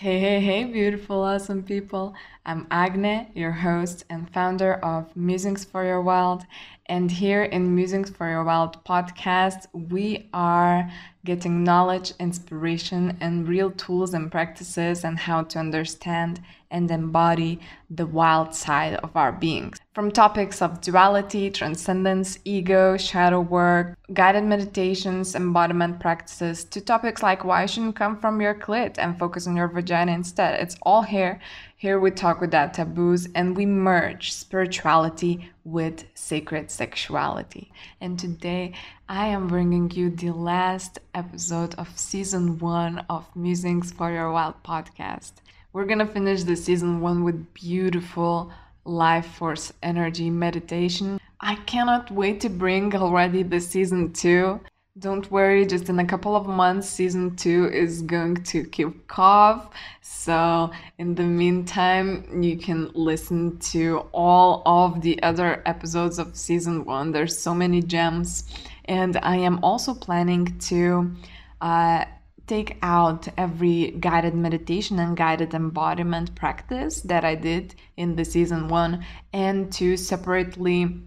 Hey, hey, hey, beautiful, awesome people. I'm Agne, your host and founder of Musings for Your Wild. And here in Musings for Your Wild podcast, we are getting knowledge, inspiration, and real tools and practices and how to understand and embody the wild side of our beings. From topics of duality, transcendence, ego, shadow work, guided meditations, embodiment practices, to topics like why you shouldn't come from your clit and focus on your vagina instead. It's all here. Here we talk without taboos and we merge spirituality with sacred sexuality. And today I am bringing you the last episode of season one of Musings for Your Wild podcast. We're gonna finish the season one with beautiful life force energy meditation. I cannot wait to bring already the season two. Don't worry, just in a couple of months, season two is going to kick off. So, in the meantime, you can listen to all of the other episodes of season one. There's so many gems, and I am also planning to uh, take out every guided meditation and guided embodiment practice that I did in the season one and to separately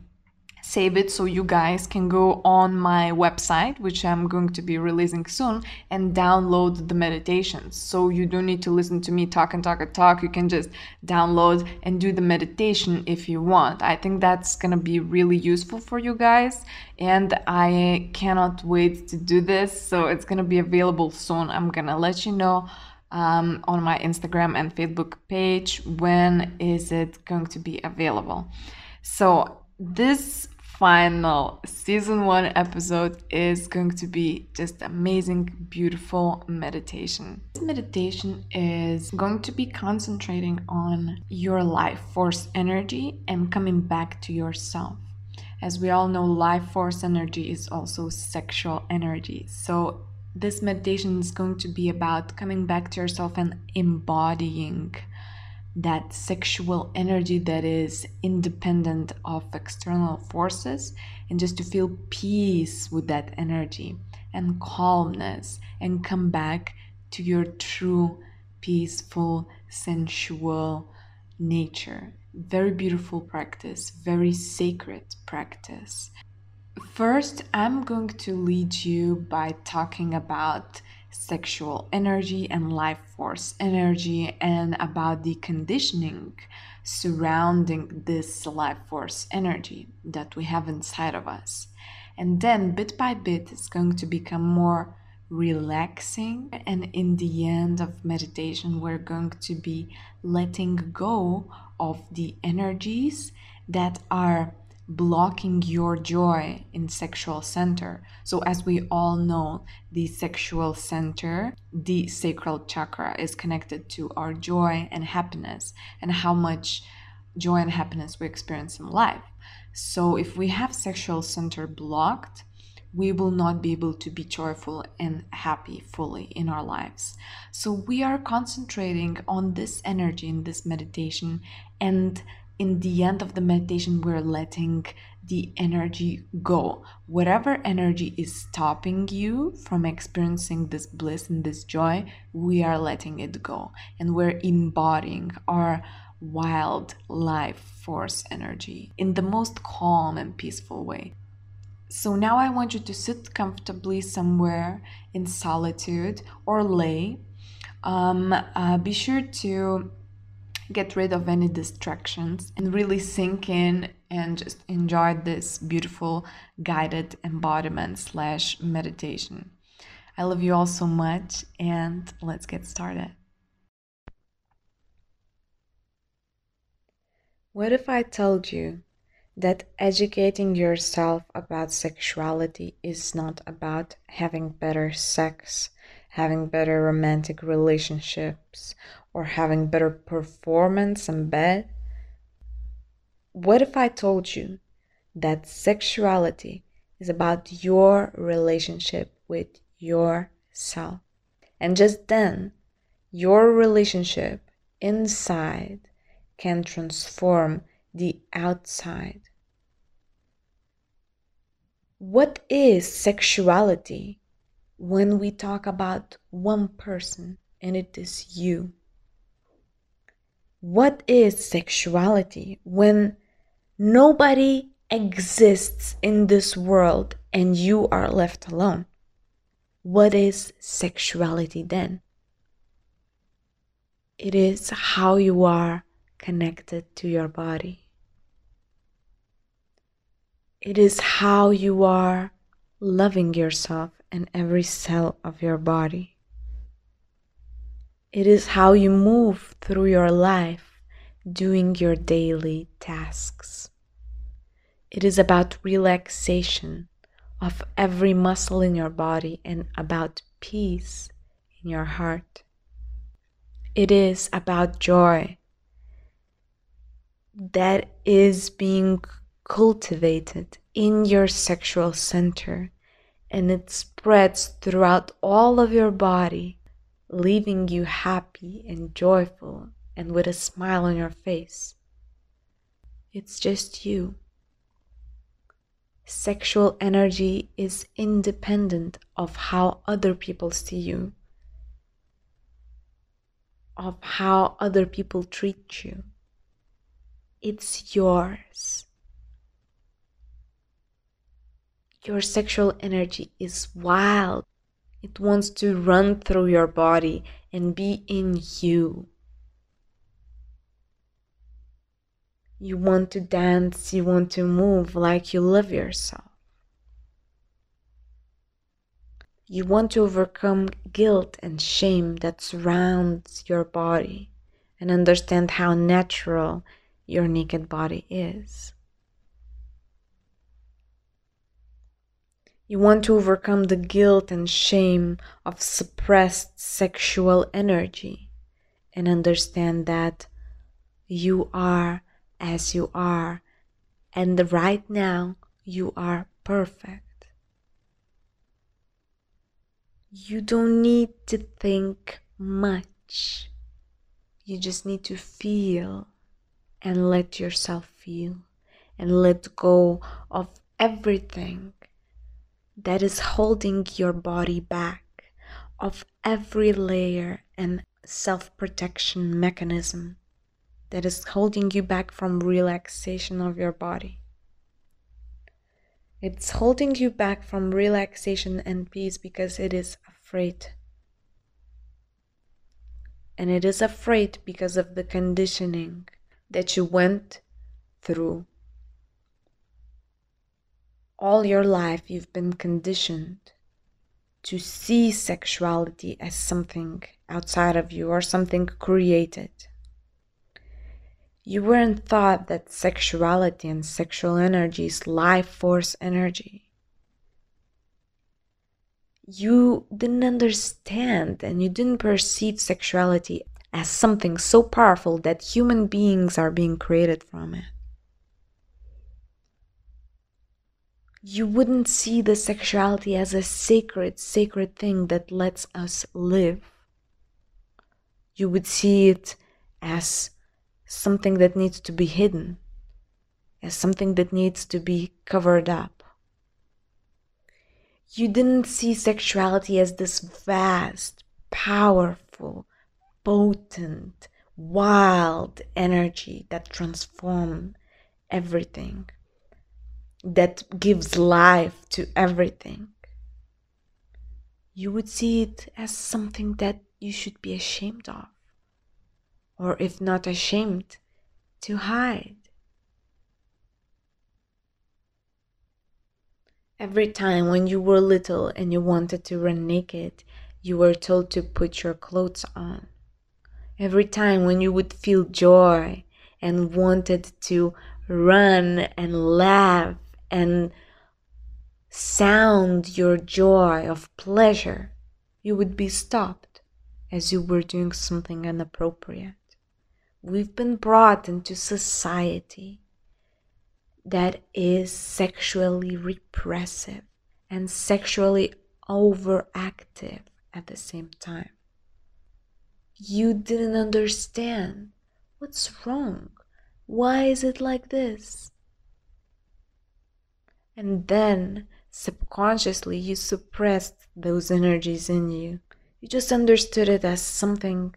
save it so you guys can go on my website which i'm going to be releasing soon and download the meditations so you don't need to listen to me talk and talk and talk. You can just download and do the meditation if you want. I think that's gonna be really useful for you guys and i cannot wait to do this. So it's gonna be available soon. I'm gonna let you know um, on my instagram and facebook page when is it going to be available. So this final season one episode is going to be just amazing, beautiful meditation. This meditation is going to be concentrating on your life force energy and coming back to yourself. As we all know, life force energy is also sexual energy. So, this meditation is going to be about coming back to yourself and embodying that sexual energy that is independent of external forces and just to feel peace with that energy and calmness and come back to your true peaceful sensual nature. Very beautiful practice very sacred practice. First i'm going to lead you by talking about sexual energy and life force energy and about the conditioning surrounding this life force energy that we have inside of us. And then bit by bit, it's going to become more relaxing. And in the end of meditation, we're going to be letting go of the energies that are blocking your joy in sexual center so as we all know the sexual center the sacral chakra is connected to our joy and happiness and how much joy and happiness we experience in life so if we have sexual center blocked we will not be able to be joyful and happy fully in our lives. So, we are concentrating on this energy in this meditation and in the end of the meditation, we're letting the energy go. Whatever energy is stopping you from experiencing this bliss and this joy, we are letting it go. And we're embodying our wild life force energy in the most calm and peaceful way. So now I want you to sit comfortably somewhere in solitude or lay. Um, uh, be sure to get rid of any distractions and really sink in and just enjoy this beautiful guided embodiment slash meditation. I love you all so much and let's get started. What if I told you that educating yourself about sexuality is not about having better sex, having better romantic relationships, or having better performance in bed? What if I told you that sexuality is about your relationship with yourself? And just then, your relationship inside can transform the outside. What is sexuality when we talk about one person and it is you? what is sexuality when nobody exists in this world and you are left alone? What is sexuality then? It is how you are connected to your body. It is how you are loving yourself and every cell of your body. It is how you move through your life doing your daily tasks. It is about relaxation of every muscle in your body and about peace in your heart. It is about joy that is being cultivated in your sexual center and it spreads throughout all of your body leaving you happy and joyful and with a smile on your face. It's just you. Sexual energy is independent of how other people see you, of how other people treat you. It's yours. Your sexual energy is wild it wants to run through your body and be in you. You want to dance, you want to move like you love yourself. You want to overcome guilt and shame that surrounds your body and understand how natural your naked body is. You want to overcome the guilt and shame of suppressed sexual energy and understand that you are as you are, and right now you are perfect. You don't need to think much, you just need to feel and let yourself feel and let go of everything that is holding your body back of every layer and self protection mechanism that is holding you back from relaxation of your body. It's holding you back from relaxation and peace because it is afraid. And it is afraid because of the conditioning that you went through all your life you've been conditioned to see sexuality as something outside of you or something created. You weren't taught that sexuality and sexual energy is life force energy. You didn't understand and you didn't perceive sexuality as something so powerful that human beings are being created from it. You wouldn't see the sexuality as a sacred, sacred thing that lets us live. You would see it as something that needs to be hidden, as something that needs to be covered up. You didn't see sexuality as this vast, powerful, potent, wild energy that transforms everything that gives life to everything, you would see it as something that you should be ashamed of, or if not ashamed, to hide. Every time when you were little and you wanted to run naked, you were told to put your clothes on. Every time when you would feel joy and wanted to run and laugh and sound your joy of pleasure, you would be stopped as you were doing something inappropriate. We've been brought into society that is sexually repressive and sexually overactive at the same time. You didn't understand what's wrong. Why is it like this? And then subconsciously you suppressed those energies in you. You just understood it as something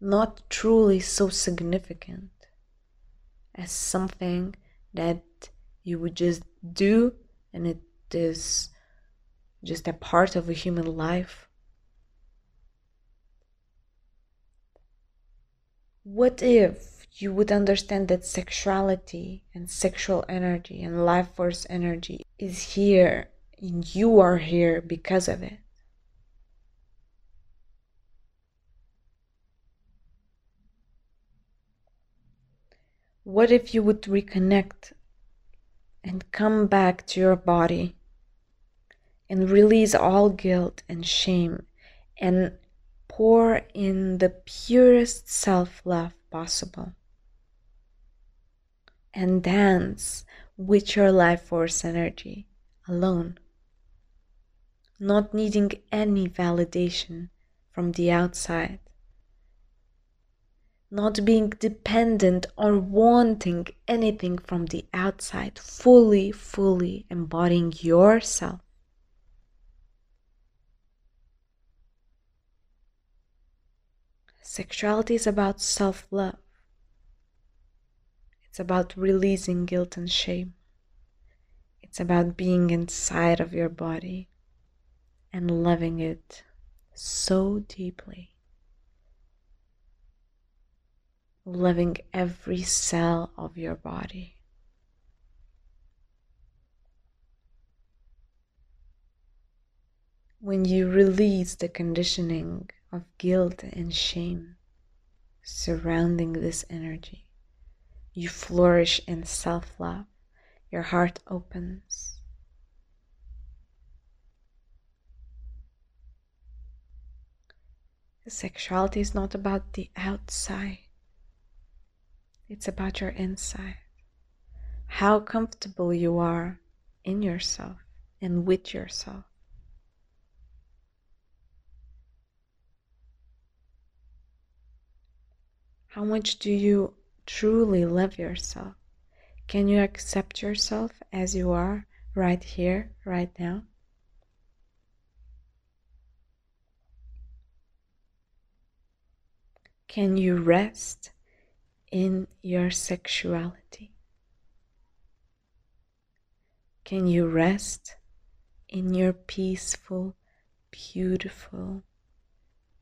not truly so significant as something that you would just do and it is just a part of a human life. What if you would understand that sexuality and sexual energy and life force energy is here and you are here because of it? What if you would reconnect and come back to your body and release all guilt and shame and pour in the purest self love possible and dance with your life force energy alone, not needing any validation from the outside not being dependent or wanting anything from the outside, fully, fully embodying yourself. Sexuality is about self love. It's about releasing guilt and shame. It's about being inside of your body and loving it so deeply. Loving every cell of your body. When you release the conditioning of guilt and shame surrounding this energy, you flourish in self love, your heart opens. Sexuality is not about the outside. It's about your inside. How comfortable you are in yourself and with yourself. How much do you truly love yourself? Can you accept yourself as you are right here, right now? Can you rest in your sexuality? Can you rest in your peaceful, beautiful,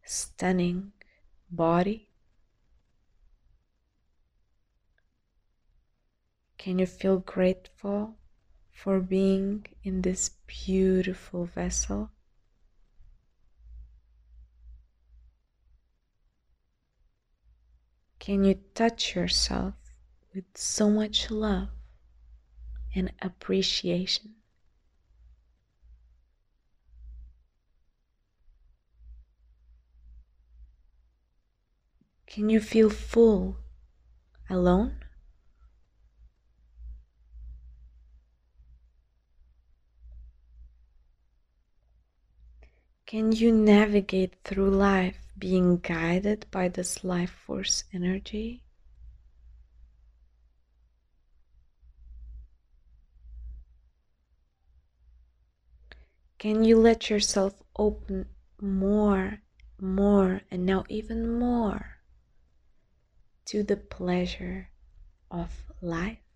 stunning body? Can you feel grateful for being in this beautiful vessel? Can you touch yourself with so much love and appreciation? Can you feel full alone? Can you navigate through life being guided by this life force energy. Can you let yourself open more, more, and now even more to the pleasure of life?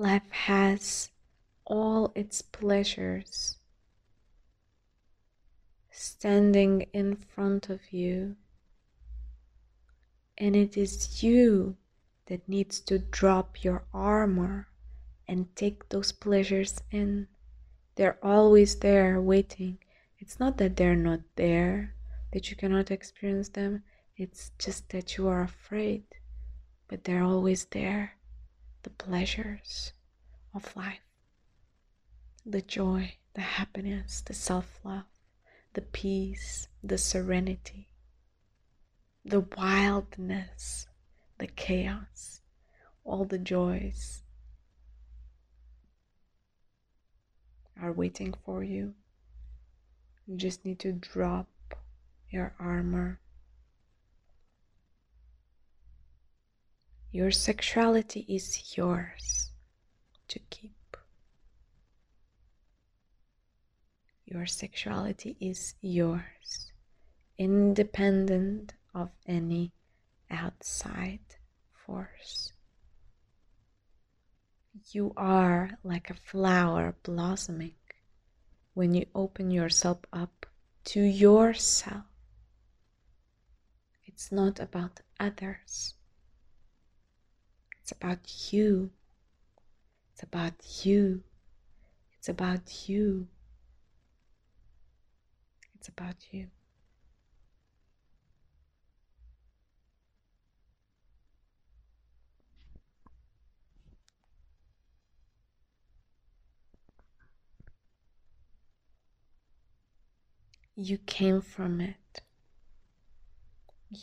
Life has all its pleasures standing in front of you, and it is you that needs to drop your armor and take those pleasures in. They're always there waiting. It's not that they're not there, that you cannot experience them, it's just that you are afraid, but they're always there the pleasures of life the joy, the happiness, the self love, the peace, the serenity, the wildness, the chaos, all the joys are waiting for you. You just need to drop your armor Your sexuality is yours. to keep. Your sexuality is yours, independent of any outside force. You are like a flower blossoming when you open yourself up to yourself. It's not about others, it's about you. It's about you. It's about you. It's about you. You came from it.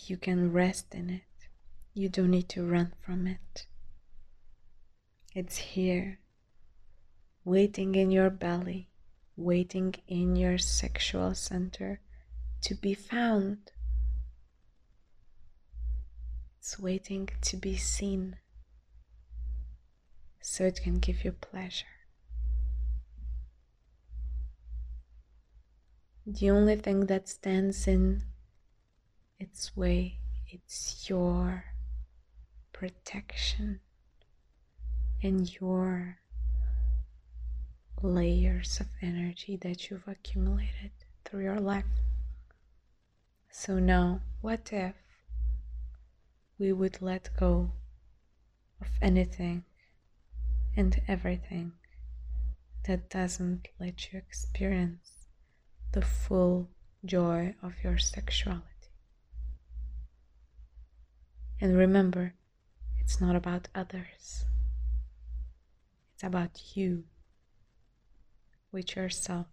You can rest in it. You don't need to run from it. It's here, waiting in your belly, waiting in your sexual center to be found. It's waiting to be seen so it can give you pleasure. The only thing that stands in its way, it's your protection and your layers of energy that you've accumulated through your life. So now, what if we would let go of anything and everything that doesn't let you experience the full joy of your sexuality. And remember, it's not about others, it's about you with yourself.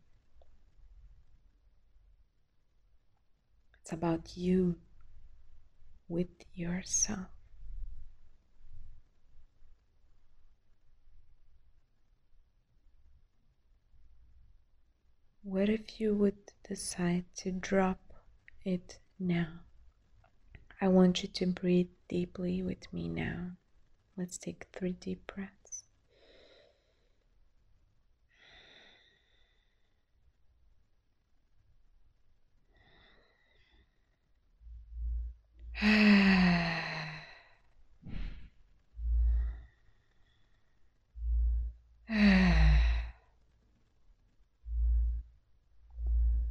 It's about you with yourself. What if you would decide to drop it now? I want you to breathe deeply with me now. Let's take three deep breaths.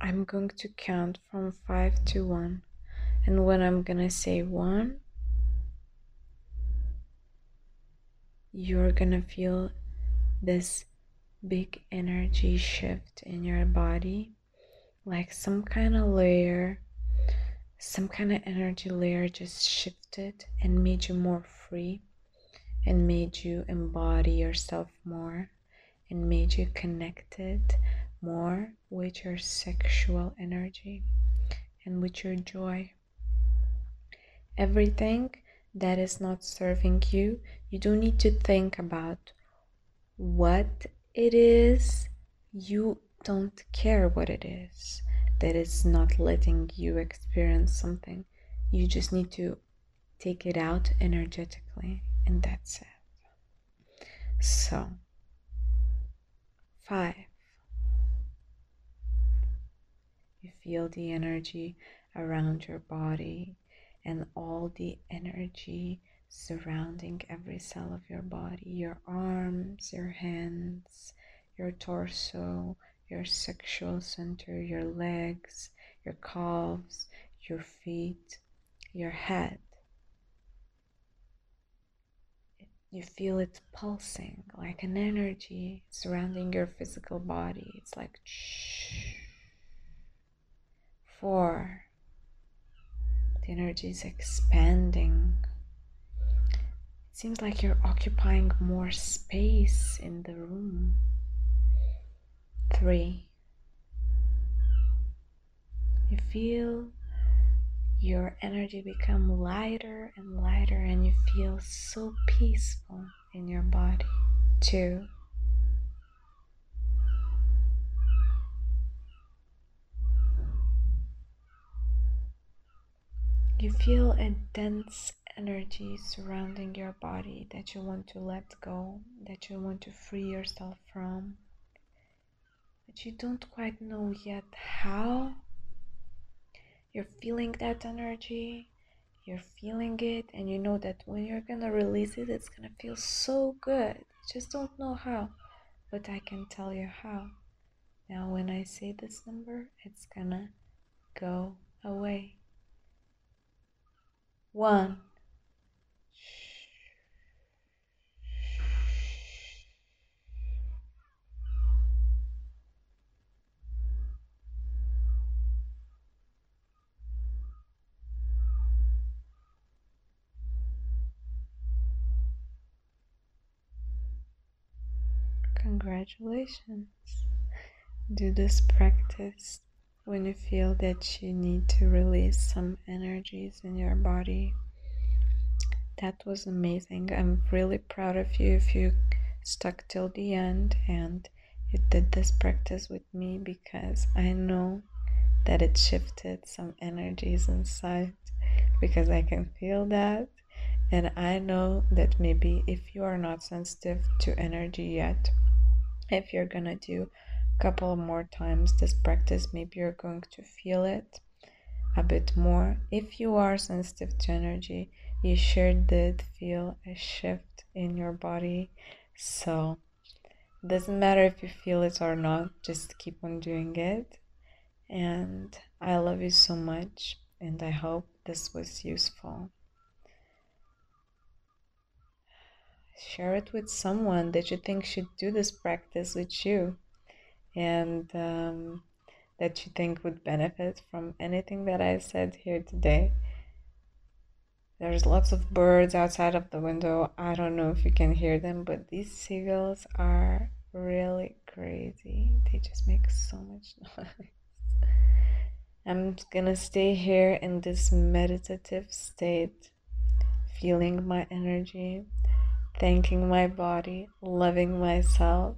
I'm going to count from 5 to 1 and when I'm gonna say 1 you're gonna feel this big energy shift in your body like some kind of layer some kind of energy layer just shifted and made you more free and made you embody yourself more and made you connected more with your sexual energy and with your joy. Everything that is not serving you, you don't need to think about what it is. You don't care what it is that is not letting you experience something. You just need to take it out energetically, and that's it. So, five You feel the energy around your body and all the energy surrounding every cell of your body your arms, your hands, your torso, your sexual center, your legs, your calves, your feet, your head. You feel it pulsing like an energy surrounding your physical body. It's like shh four. The energy is expanding. It seems like you're occupying more space in the room. Three. You feel your energy become lighter and lighter, and you feel so peaceful in your body. Two. You feel a dense energy surrounding your body that you want to let go, that you want to free yourself from, but you don't quite know yet how. You're feeling that energy, you're feeling it, and you know that when you're gonna release it, it's gonna feel so good. You just don't know how, but I can tell you how. Now, when I say this number, it's gonna go away. One. Congratulations. Do this practice when you feel that you need to release some energies in your body. That was amazing. I'm really proud of you if you stuck till the end and you did this practice with me because I know that it shifted some energies inside because I can feel that. And I know that maybe if you are not sensitive to energy yet, if you're gonna do couple more times this practice maybe you're going to feel it a bit more. If you are sensitive to energy you sure did feel a shift in your body. So doesn't matter if you feel it or not just keep on doing it. And i love you so much and i hope this was useful. Share it with someone that you think should do this practice with you and um, that you think would benefit from anything that I said here today. There's lots of birds outside of the window. I don't know if you can hear them, but these seagulls are really crazy. They just make so much noise. I'm gonna stay here in this meditative state, feeling my energy, thanking my body, loving myself,